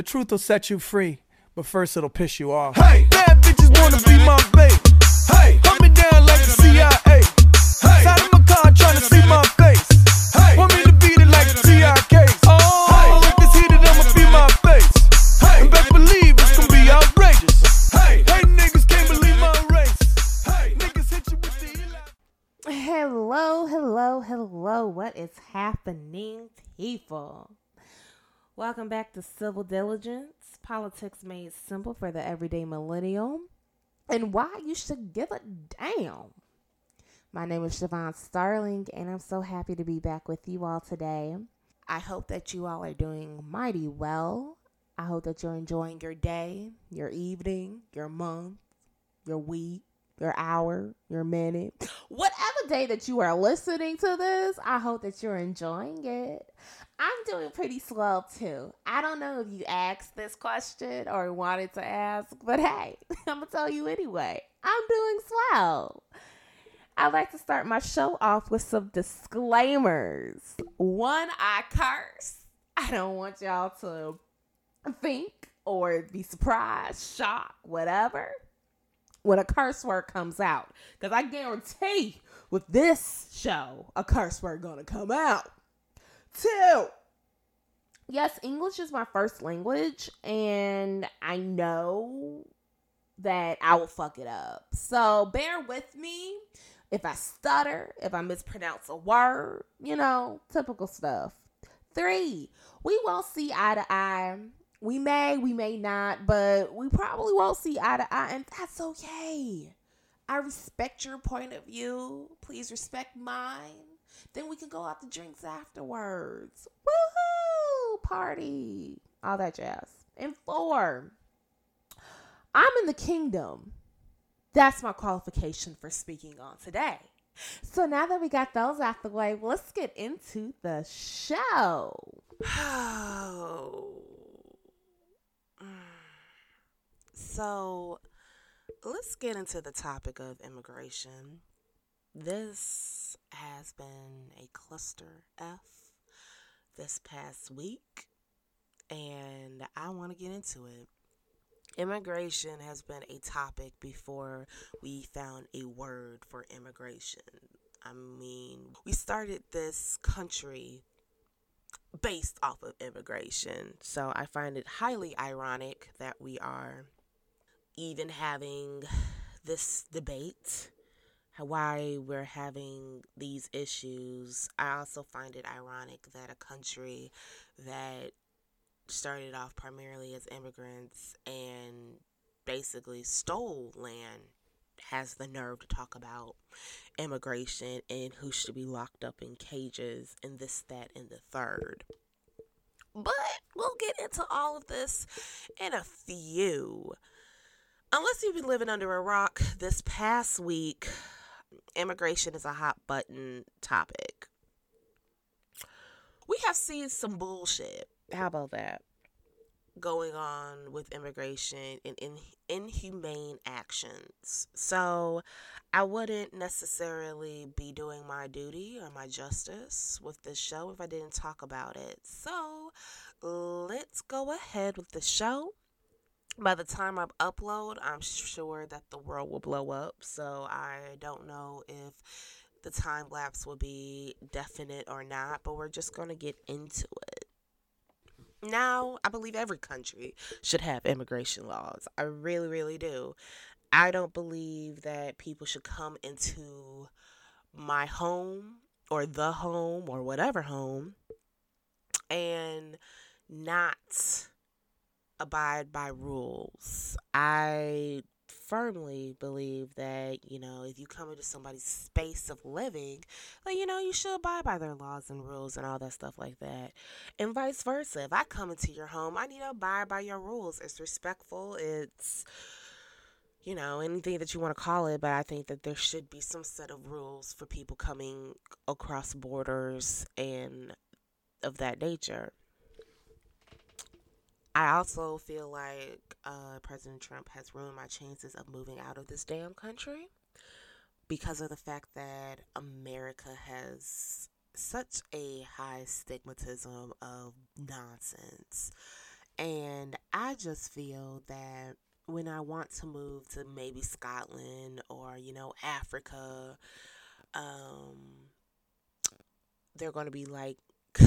The truth will set you free, but first it'll piss you off. Hey, bad bitches wanna be my babe. Hey, hunt me down like the CIA. Hey, side of my car trying to see my face. Hey, want me to beat it like the TRKs. Oh, if it's heated, I'ma be my face. Hey, and best believe it's gonna be outrageous. Hey, hey, niggas can't believe my race. Hey, niggas hit you with the Eli. Hello, hello, hello. What is happening, people? Welcome back to Civil Diligence, politics made simple for the everyday millennial, and why you should give a damn. My name is Siobhan Starling, and I'm so happy to be back with you all today. I hope that you all are doing mighty well. I hope that you're enjoying your day, your evening, your month, your week, your hour, your minute, whatever day that you are listening to this, I hope that you're enjoying it. I'm doing pretty slow too. I don't know if you asked this question or wanted to ask, but hey, I'm gonna tell you anyway. I'm doing slow. I like to start my show off with some disclaimers. One, I curse. I don't want y'all to think or be surprised, shocked, whatever when a curse word comes out. Because I guarantee with this show, a curse word gonna come out. Two. Yes, English is my first language, and I know that I will fuck it up. So bear with me if I stutter, if I mispronounce a word, you know, typical stuff. Three, we won't see eye to eye. We may, we may not, but we probably won't see eye to eye, and that's okay. I respect your point of view. Please respect mine. Then we can go out to drinks afterwards. Woohoo! Party. All that jazz. And four, I'm in the kingdom. That's my qualification for speaking on today. So now that we got those out the way, let's get into the show. Oh. So let's get into the topic of immigration. This has been a cluster F this past week, and I want to get into it. Immigration has been a topic before we found a word for immigration. I mean, we started this country based off of immigration. So I find it highly ironic that we are even having this debate, why we're having these issues. I also find it ironic that a country that started off primarily as immigrants and basically stole land has the nerve to talk about immigration and who should be locked up in cages and this, that, and the third. But we'll get into all of this in a few. Unless you've been living under a rock, this past week, immigration is a hot button topic. We have seen some bullshit. How about that? Going on with immigration and in, inhumane actions. So I wouldn't necessarily be doing my duty or my justice with this show if I didn't talk about it. So let's go ahead with the show by the time I upload, I'm sure that the world will blow up. So I don't know if the time lapse will be definite or not, but we're just going to get into it. Now, I believe every country should have immigration laws. I really, really do. I don't believe that people should come into my home or the home or whatever home and not abide by rules. I firmly believe that, you know, if you come into somebody's space of living, that, you know, you should abide by their laws and rules and all that stuff like that. And vice versa. If I come into your home, I need to abide by your rules. It's respectful. It's, you know, anything that you want to call it, but I think that there should be some set of rules for people coming across borders and of that nature. I also feel like uh, President Trump has ruined my chances of moving out of this damn country because of the fact that America has such a high stigmatism of nonsense. And I just feel that when I want to move to maybe Scotland or, you know, Africa, um, they're going to be like,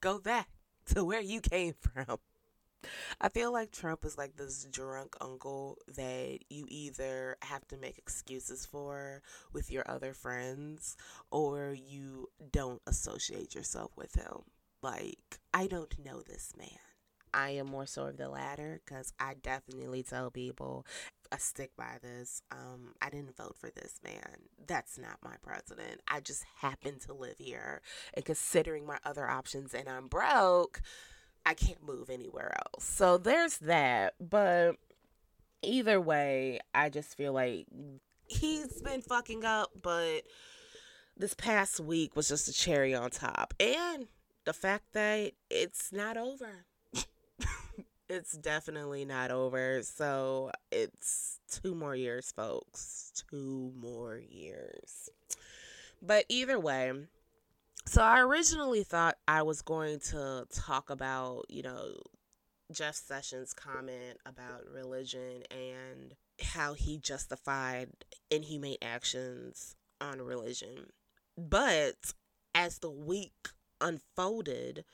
go back to where you came from. I feel like Trump is like this drunk uncle that you either have to make excuses for with your other friends or you don't associate yourself with him. Like, I don't know this man. I am more so of the latter because I definitely tell people I stick by this. Um, I didn't vote for this man. That's not my president. I just happen to live here. And considering my other options and I'm broke, I can't move anywhere else. So there's that. But either way, I just feel like he's been fucking up, but this past week was just a cherry on top. And the fact that it's not over. it's definitely not over. So it's two more years, folks. Two more years. But either way, so I originally thought I was going to talk about, you know, Jeff Sessions' comment about religion and how he justified inhumane actions on religion. But as the week unfolded,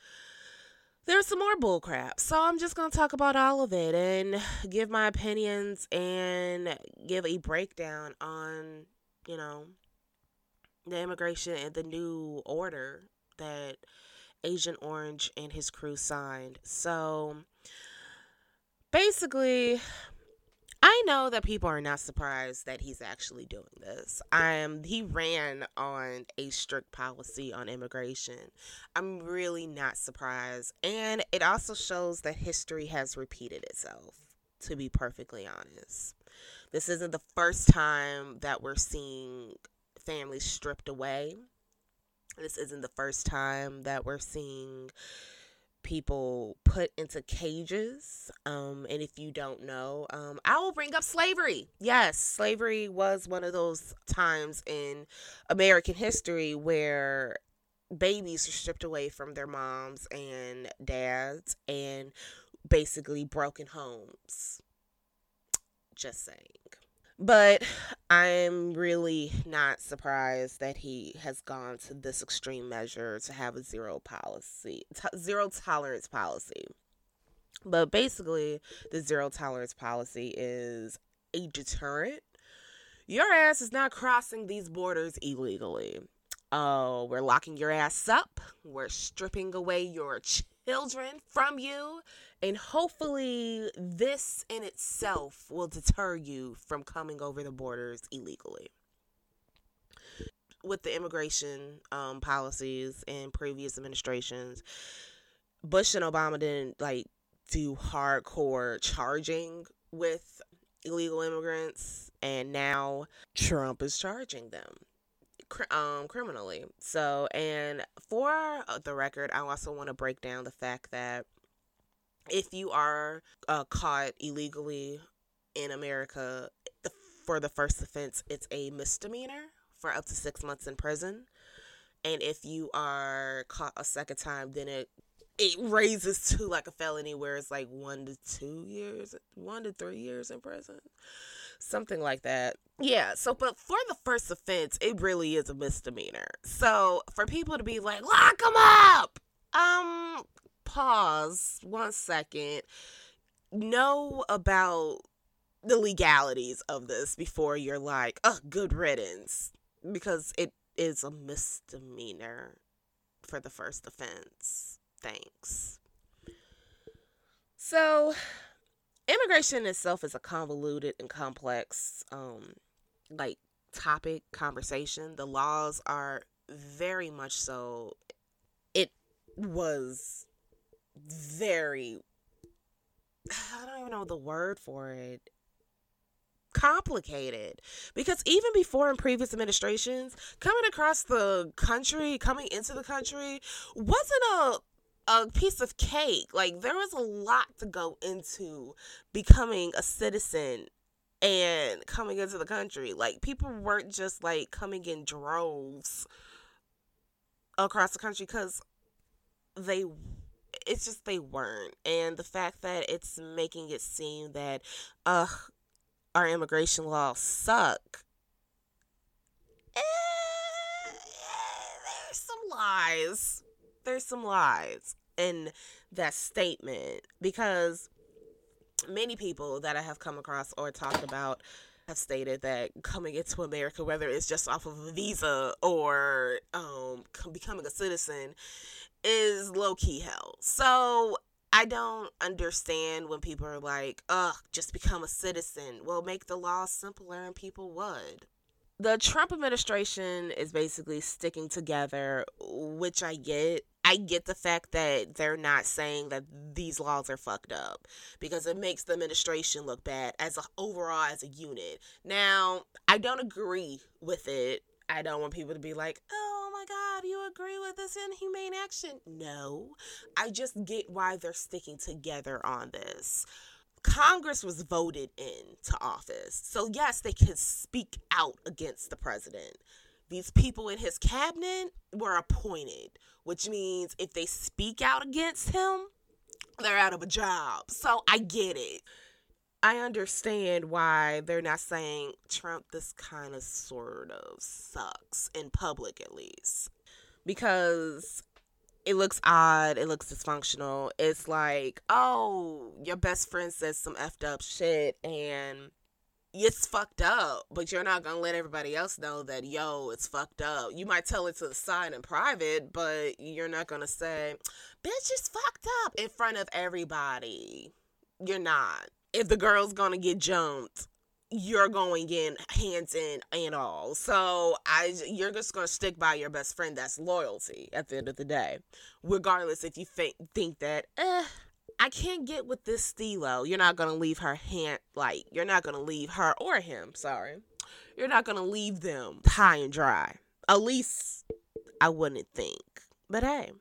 there's some more bullcrap. So I'm just going to talk about all of it and give my opinions and give a breakdown on, you know, the immigration and the new order that Agent Orange and his crew signed. So basically, I know that people are not surprised that he's actually doing this. I'm he ran on a strict policy on immigration. I'm really not surprised. And it also shows that history has repeated itself, to be perfectly honest. This isn't the first time that we're seeing families stripped away. This isn't the first time that we're seeing people put into cages. Um, and if you don't know, um, I will bring up slavery. Yes, slavery was one of those times in American history where babies were stripped away from their moms and dads and basically broken homes. Just saying. But I'm really not surprised that he has gone to this extreme measure to have a zero policy, zero tolerance policy. But basically, the zero tolerance policy is a deterrent. Your ass is not crossing these borders illegally. Oh, we're locking your ass up. We're stripping away your children from you and hopefully, this in itself will deter you from coming over the borders illegally. With the immigration um, policies in previous administrations, Bush and Obama didn't like do hardcore charging with illegal immigrants, and now Trump is charging them um, criminally. So, and for the record, I also want to break down the fact that if you are uh, caught illegally in America for the first offense, it's a misdemeanor for up to six months in prison. And if you are caught a second time, then it it raises to like a felony where it's like one to two years, one to three years in prison, something like that. Yeah. So, but for the first offense, it really is a misdemeanor. So for people to be like, lock them up, um, pause one second, know about the legalities of this before you're like, oh, good riddance. Because it is a misdemeanor for the first offense. Thanks. So, immigration itself is a convoluted and complex, um, like topic conversation. The laws are very much so. It was very I don't even know the word for it. Complicated. Because even before in previous administrations, coming across the country, coming into the country, wasn't a a piece of cake. Like there was a lot to go into becoming a citizen and coming into the country. Like people weren't just like coming in droves across the country because they it's just they weren't. And the fact that it's making it seem that, ugh, our immigration laws suck. Eh, there's some lies. There's some lies in that statement because many people that I have come across or talked about have stated that coming into America, whether it's just off of a visa or um, becoming a citizen, is low key hell. So I don't understand when people are like, ugh, just become a citizen. Well, make the laws simpler and people would. The Trump administration is basically sticking together, which I get. I get the fact that they're not saying that these laws are fucked up because it makes the administration look bad as a overall as a unit. Now, I don't agree with it. I don't want people to be like, "Oh my god, you agree with this inhumane action?" No. I just get why they're sticking together on this. Congress was voted in to office. So yes, they can speak out against the president. These people in his cabinet were appointed, which means if they speak out against him, they're out of a job. So I get it. I understand why they're not saying Trump this kind of sort of sucks in public at least. Because it looks odd, it looks dysfunctional. It's like, oh, your best friend says some effed up shit and it's fucked up, but you're not gonna let everybody else know that yo, it's fucked up. You might tell it to the side in private, but you're not gonna say, bitch, it's fucked up in front of everybody. You're not. If the girl's gonna get jumped, you're going in hands in and all. So I you're just gonna stick by your best friend. That's loyalty at the end of the day, regardless if you think think that eh I can't get with this Stilo. You're not gonna leave her hand like you're not gonna leave her or him. Sorry, you're not gonna leave them high and dry. At least I wouldn't think. But hey.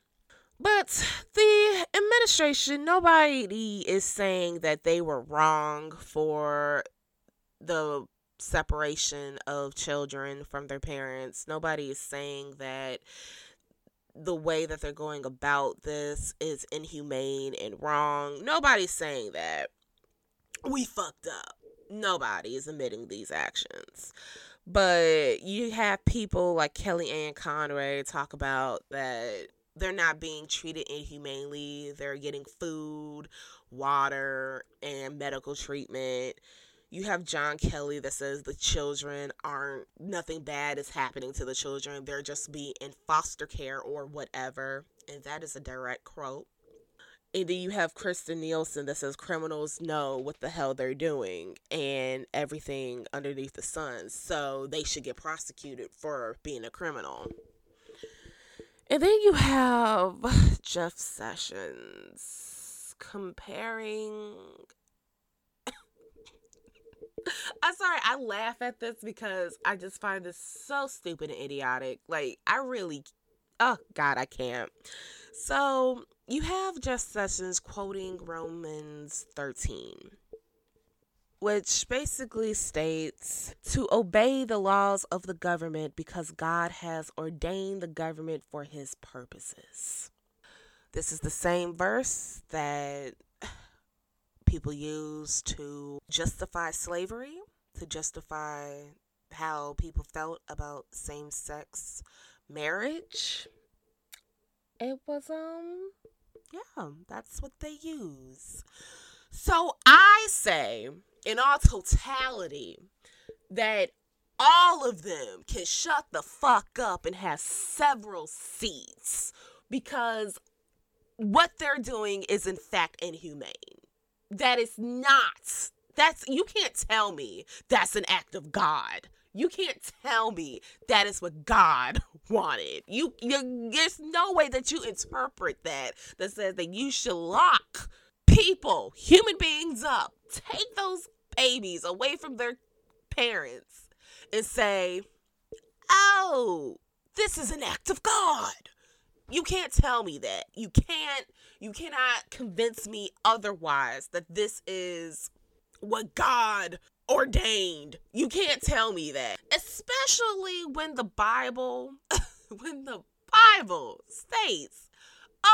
But the administration, nobody is saying that they were wrong for the separation of children from their parents. Nobody is saying that the way that they're going about this is inhumane and wrong. Nobody's saying that. We fucked up. Nobody is admitting these actions. But you have people like Kellyanne Conway talk about that they're not being treated inhumanely. They're getting food, water, and medical treatment you have John Kelly that says the children aren't nothing bad is happening to the children. They're just being in foster care or whatever. And that is a direct quote. And then you have Kirstjen Nielsen that says criminals know what the hell they're doing and everything underneath the sun. So they should get prosecuted for being a criminal. And then you have Jeff Sessions comparing I'm sorry, I laugh at this because I just find this so stupid and idiotic. Like, I really, oh God, I can't. So, you have Jeff Sessions quoting Romans 13, which basically states to obey the laws of the government because God has ordained the government for his purposes. This is the same verse that people use to justify slavery, to justify how people felt about same sex marriage. It was, um, yeah, that's what they use. So I say, in all totality, that all of them can shut the fuck up and have several seats because what they're doing is, in fact, inhumane that is not that's you can't tell me that's an act of God. You can't tell me that is what God wanted. You, you there's no way that you interpret that that says that you should lock people, human beings up, take those babies away from their parents and say, "Oh, this is an act of God." You can't tell me that. You can't you cannot convince me otherwise that this is what God ordained. You can't tell me that. Especially when the Bible when the Bible states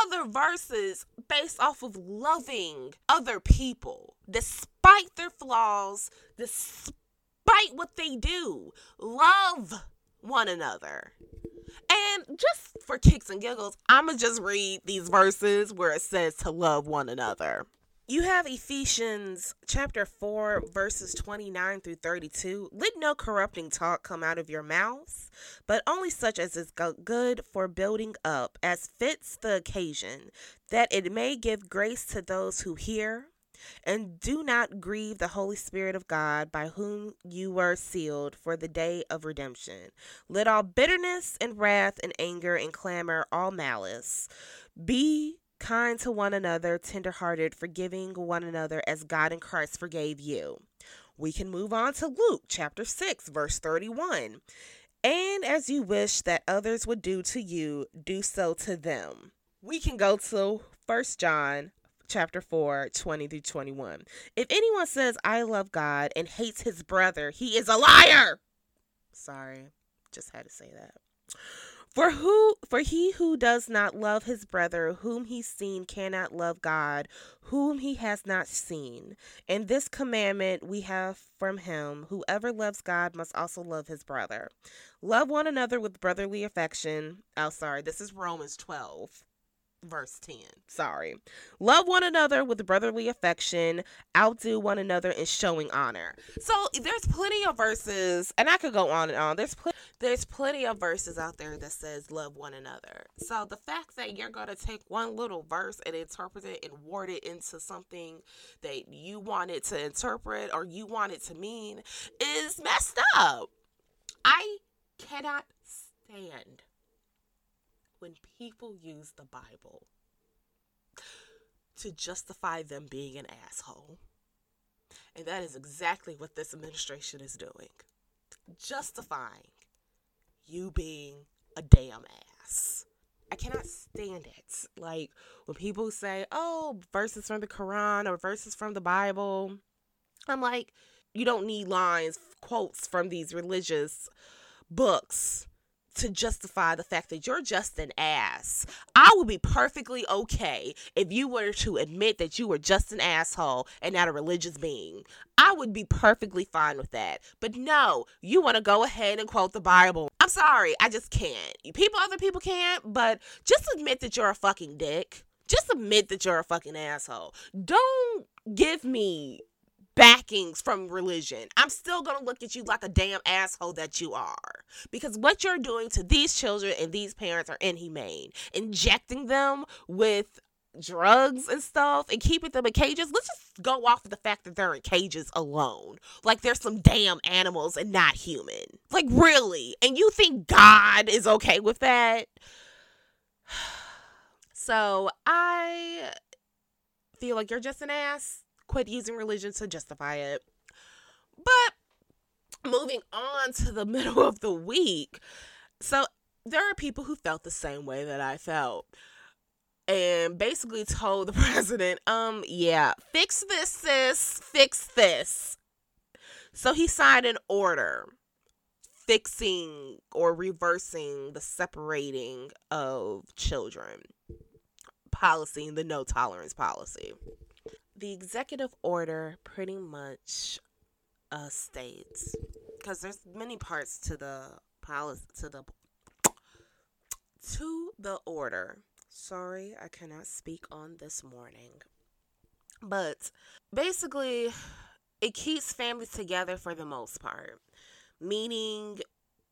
other verses based off of loving other people despite their flaws, despite what they do. Love one another. And just for kicks and giggles, I'm going to just read these verses where it says to love one another. You have Ephesians chapter 4, verses 29 through 32. Let no corrupting talk come out of your mouths, but only such as is good for building up, as fits the occasion, that it may give grace to those who hear. And do not grieve the Holy Spirit of God, by whom you were sealed for the day of redemption. Let all bitterness and wrath and anger and clamor, all malice, be kind to one another, tenderhearted, forgiving one another as God in Christ forgave you. We can move on to Luke chapter 6, verse 31. And as you wish that others would do to you, do so to them. We can go to 1 John chapter 4, 20 through 21. If anyone says, I love God and hates his brother, he is a liar. Sorry, just had to say that. For who for he who does not love his brother whom he's seen cannot love God whom he has not seen. And this commandment we have from him whoever loves God must also love his brother. Love one another with brotherly affection. Oh sorry, this is Romans 12 verse 10. Sorry. Love one another with brotherly affection, outdo one another in showing honor. So there's plenty of verses, and I could go on and on. There's pl- there's plenty of verses out there that says love one another. So the fact that you're going to take one little verse and interpret it and word it into something that you want it to interpret or you want it to mean is messed up. I cannot stand when people use the Bible to justify them being an asshole. And that is exactly what this administration is doing justifying you being a damn ass. I cannot stand it. Like when people say, oh, verses from the Quran or verses from the Bible, I'm like, you don't need lines, quotes from these religious books to justify the fact that you're just an ass. I would be perfectly okay if you were to admit that you were just an asshole and not a religious being. I would be perfectly fine with that. But no, you want to go ahead and quote the Bible. I'm sorry, I just can't. People, other people can't, but just admit that you're a fucking dick. Just admit that you're a fucking asshole. Don't give me backings from religion. I'm still going to look at you like a damn asshole that you are. Because what you're doing to these children and these parents are inhumane. Injecting them with drugs and stuff and keeping them in cages. Let's just go off of the fact that they're in cages alone. Like they're some damn animals and not human. Like really? And you think God is okay with that? So I feel like you're just an ass quit using religion to justify it. But moving on to the middle of the week. So there are people who felt the same way that I felt and basically told the president, um, yeah, fix this, sis, fix this. So he signed an order fixing or reversing the separating of children policy, the no tolerance policy the executive order pretty much uh, states because there's many parts to the policy to the to the order. Sorry, I cannot speak on this morning. But basically, it keeps families together for the most part. Meaning,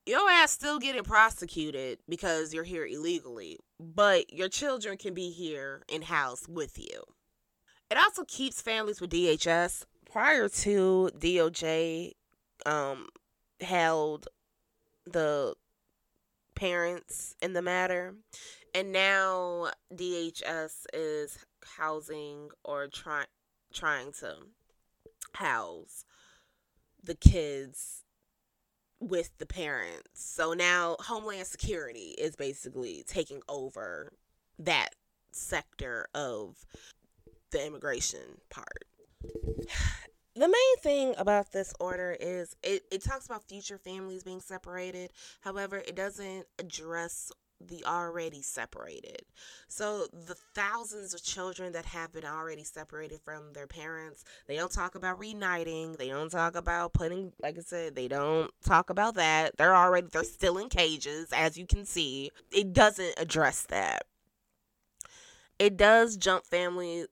your ass still getting prosecuted because you're here illegally, but your children can be here in house with you. It also keeps families with DHS. Prior to DOJ um, held the parents in the matter, and now DHS is housing or trying trying to house the kids with the parents. So now Homeland Security is basically taking over that sector of the immigration part. The main thing about this order is it, it talks about future families being separated. However, it doesn't address the already separated. So the thousands of children that have been already separated from their parents, they don't talk about reuniting. They don't talk about putting like I said, they don't talk about that. They're already they're still in cages as you can see. It doesn't address that. It does jump family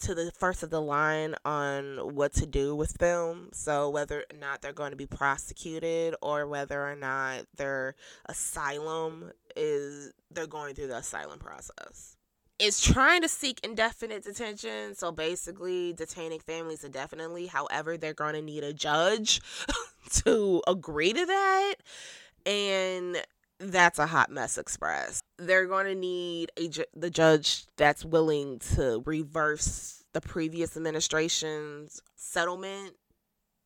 to the first of the line on what to do with them. So whether or not they're going to be prosecuted or whether or not their asylum is they're going through the asylum process. It's trying to seek indefinite detention, so basically detaining families indefinitely. However, they're going to need a judge to agree to that. And that's a hot mess express. They're going to need a ju- the judge that's willing to reverse the previous administration's settlement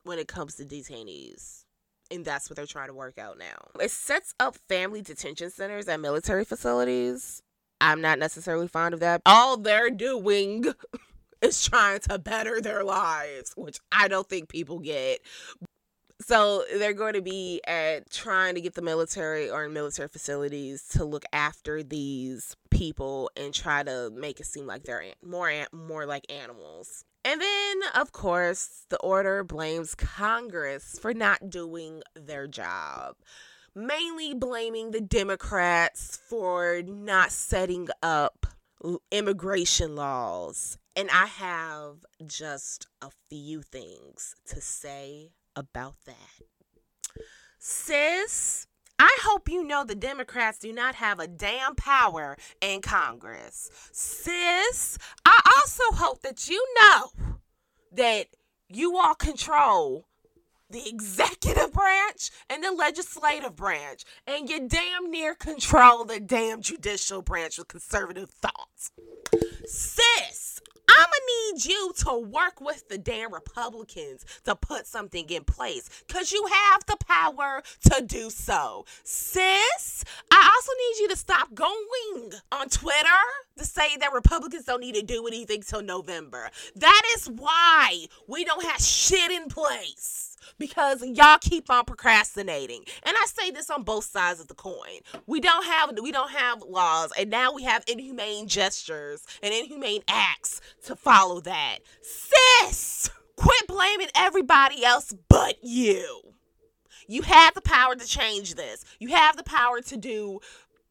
when it comes to detainees. And that's what they're trying to work out now. It sets up family detention centers at military facilities. I'm not necessarily fond of that. All they're doing is trying to better their lives, which I don't think people get. So they're going to be at trying to get the military or military facilities to look after these people and try to make it seem like they're more more like animals. And then, of course, the order blames Congress for not doing their job, mainly blaming the Democrats for not setting up immigration laws. And I have just a few things to say about that. Sis, I hope you know the Democrats do not have a damn power in Congress. Sis, I also hope that you know that you all control the executive branch and the legislative branch, and you damn near control the damn judicial branch with conservative thoughts. Sis, I'm gonna need you to work with the damn Republicans to put something in place because you have the power to do so. Sis, I also need you to stop going on Twitter to say that Republicans don't need to do anything till November. That is why we don't have shit in place because y'all keep on procrastinating. And I say this on both sides of the coin. We don't have we don't have laws and now we have inhumane gestures and inhumane acts to follow that. Sis, quit blaming everybody else but you. You have the power to change this. You have the power to do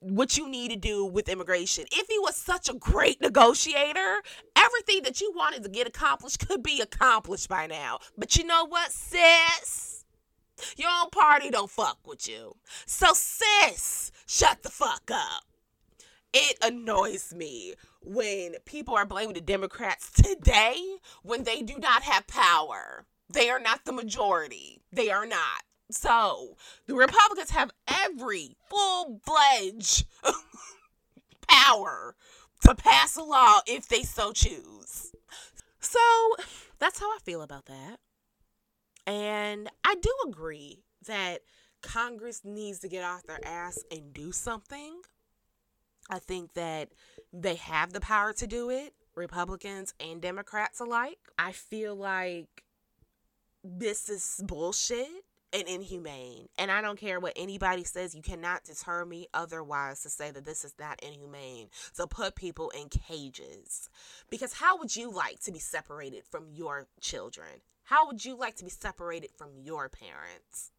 what you need to do with immigration. If he was such a great negotiator, everything that you wanted to get accomplished could be accomplished by now. But you know what, sis? Your own party don't fuck with you. So, sis, shut the fuck up. It annoys me when people are blaming the Democrats today when they do not have power. They are not the majority. They are not. So the Republicans have every full fledged power to pass a law if they so choose. So that's how I feel about that. And I do agree that Congress needs to get off their ass and do something. I think that they have the power to do it, Republicans and Democrats alike. I feel like this is bullshit and inhumane. And I don't care what anybody says, you cannot deter me otherwise to say that this is not inhumane. So put people in cages. Because how would you like to be separated from your children? How would you like to be separated from your parents?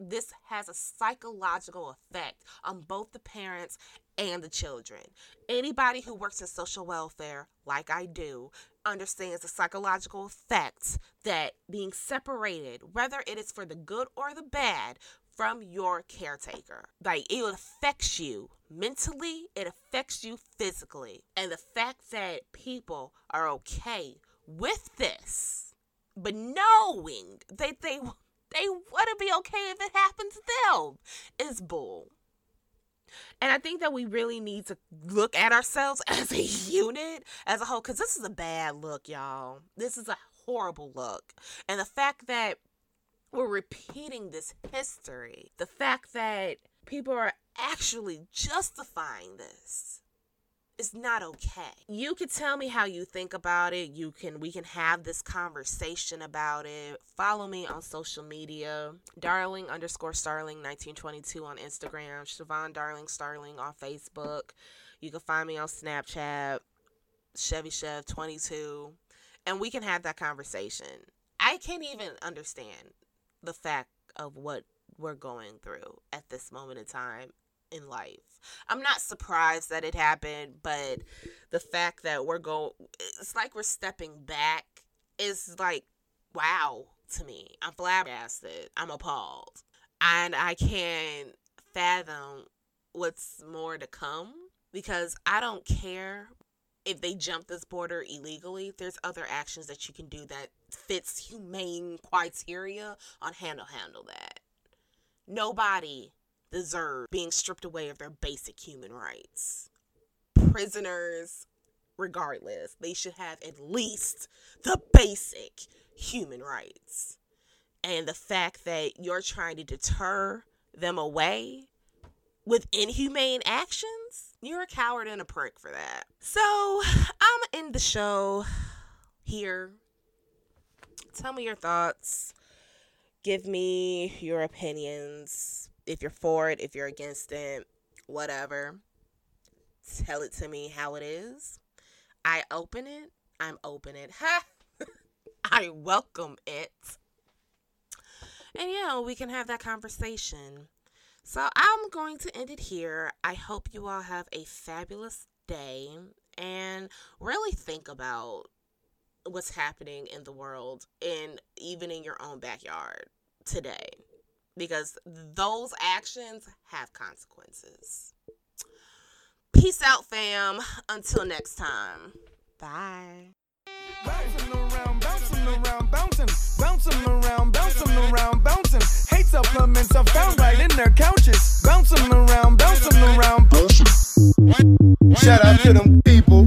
This has a psychological effect on both the parents and the children. Anybody who works in social welfare, like I do, understands the psychological effects that being separated, whether it is for the good or the bad, from your caretaker. Like it affects you mentally, it affects you physically. And the fact that people are okay with this, but knowing that they they wouldn't be okay if it happened to them is bull. And I think that we really need to look at ourselves as a unit, as a whole, because this is a bad look, y'all. This is a horrible look. And the fact that we're repeating this history, the fact that people are actually justifying this is not okay. You can tell me how you think about it. You can we can have this conversation about it. Follow me on social media. Darling underscore Starling 1922 on Instagram. Siobhan Darling Starling on Facebook. You can find me on Snapchat. Chevy Chev 22. And we can have that conversation. I can't even understand the fact of what we're going through at this moment in time in life. I'm not surprised that it happened, but the fact that we're going, it's like we're stepping back is like, wow to me. I'm flabbergasted. I'm appalled. And I can't fathom what's more to come because I don't care if they jump this border illegally. There's other actions that you can do that fits humane criteria on handle handle that. Nobody deserve being stripped away of their basic human rights. Prisoners, regardless, they should have at least the basic human rights. And the fact that you're trying to deter them away with inhumane actions, you're a coward and a prick for that. So I'm in the show here. Tell me your thoughts. Give me your opinions if you're for it, if you're against it, whatever. Tell it to me how it is. I open it. I'm open it. Ha! I welcome it. And yeah, we can have that conversation. So I'm going to end it here. I hope you all have a fabulous day and really think about what's happening in the world and even in your own backyard today because those actions have consequences. Peace out, fam. Until next time. Bye. Bouncing around, bouncing around, bouncing, bouncing around, bouncing around, bouncing. Hate supplements are found right in their couches. Bouncing around, bouncing around, bouncing. Shout out to them people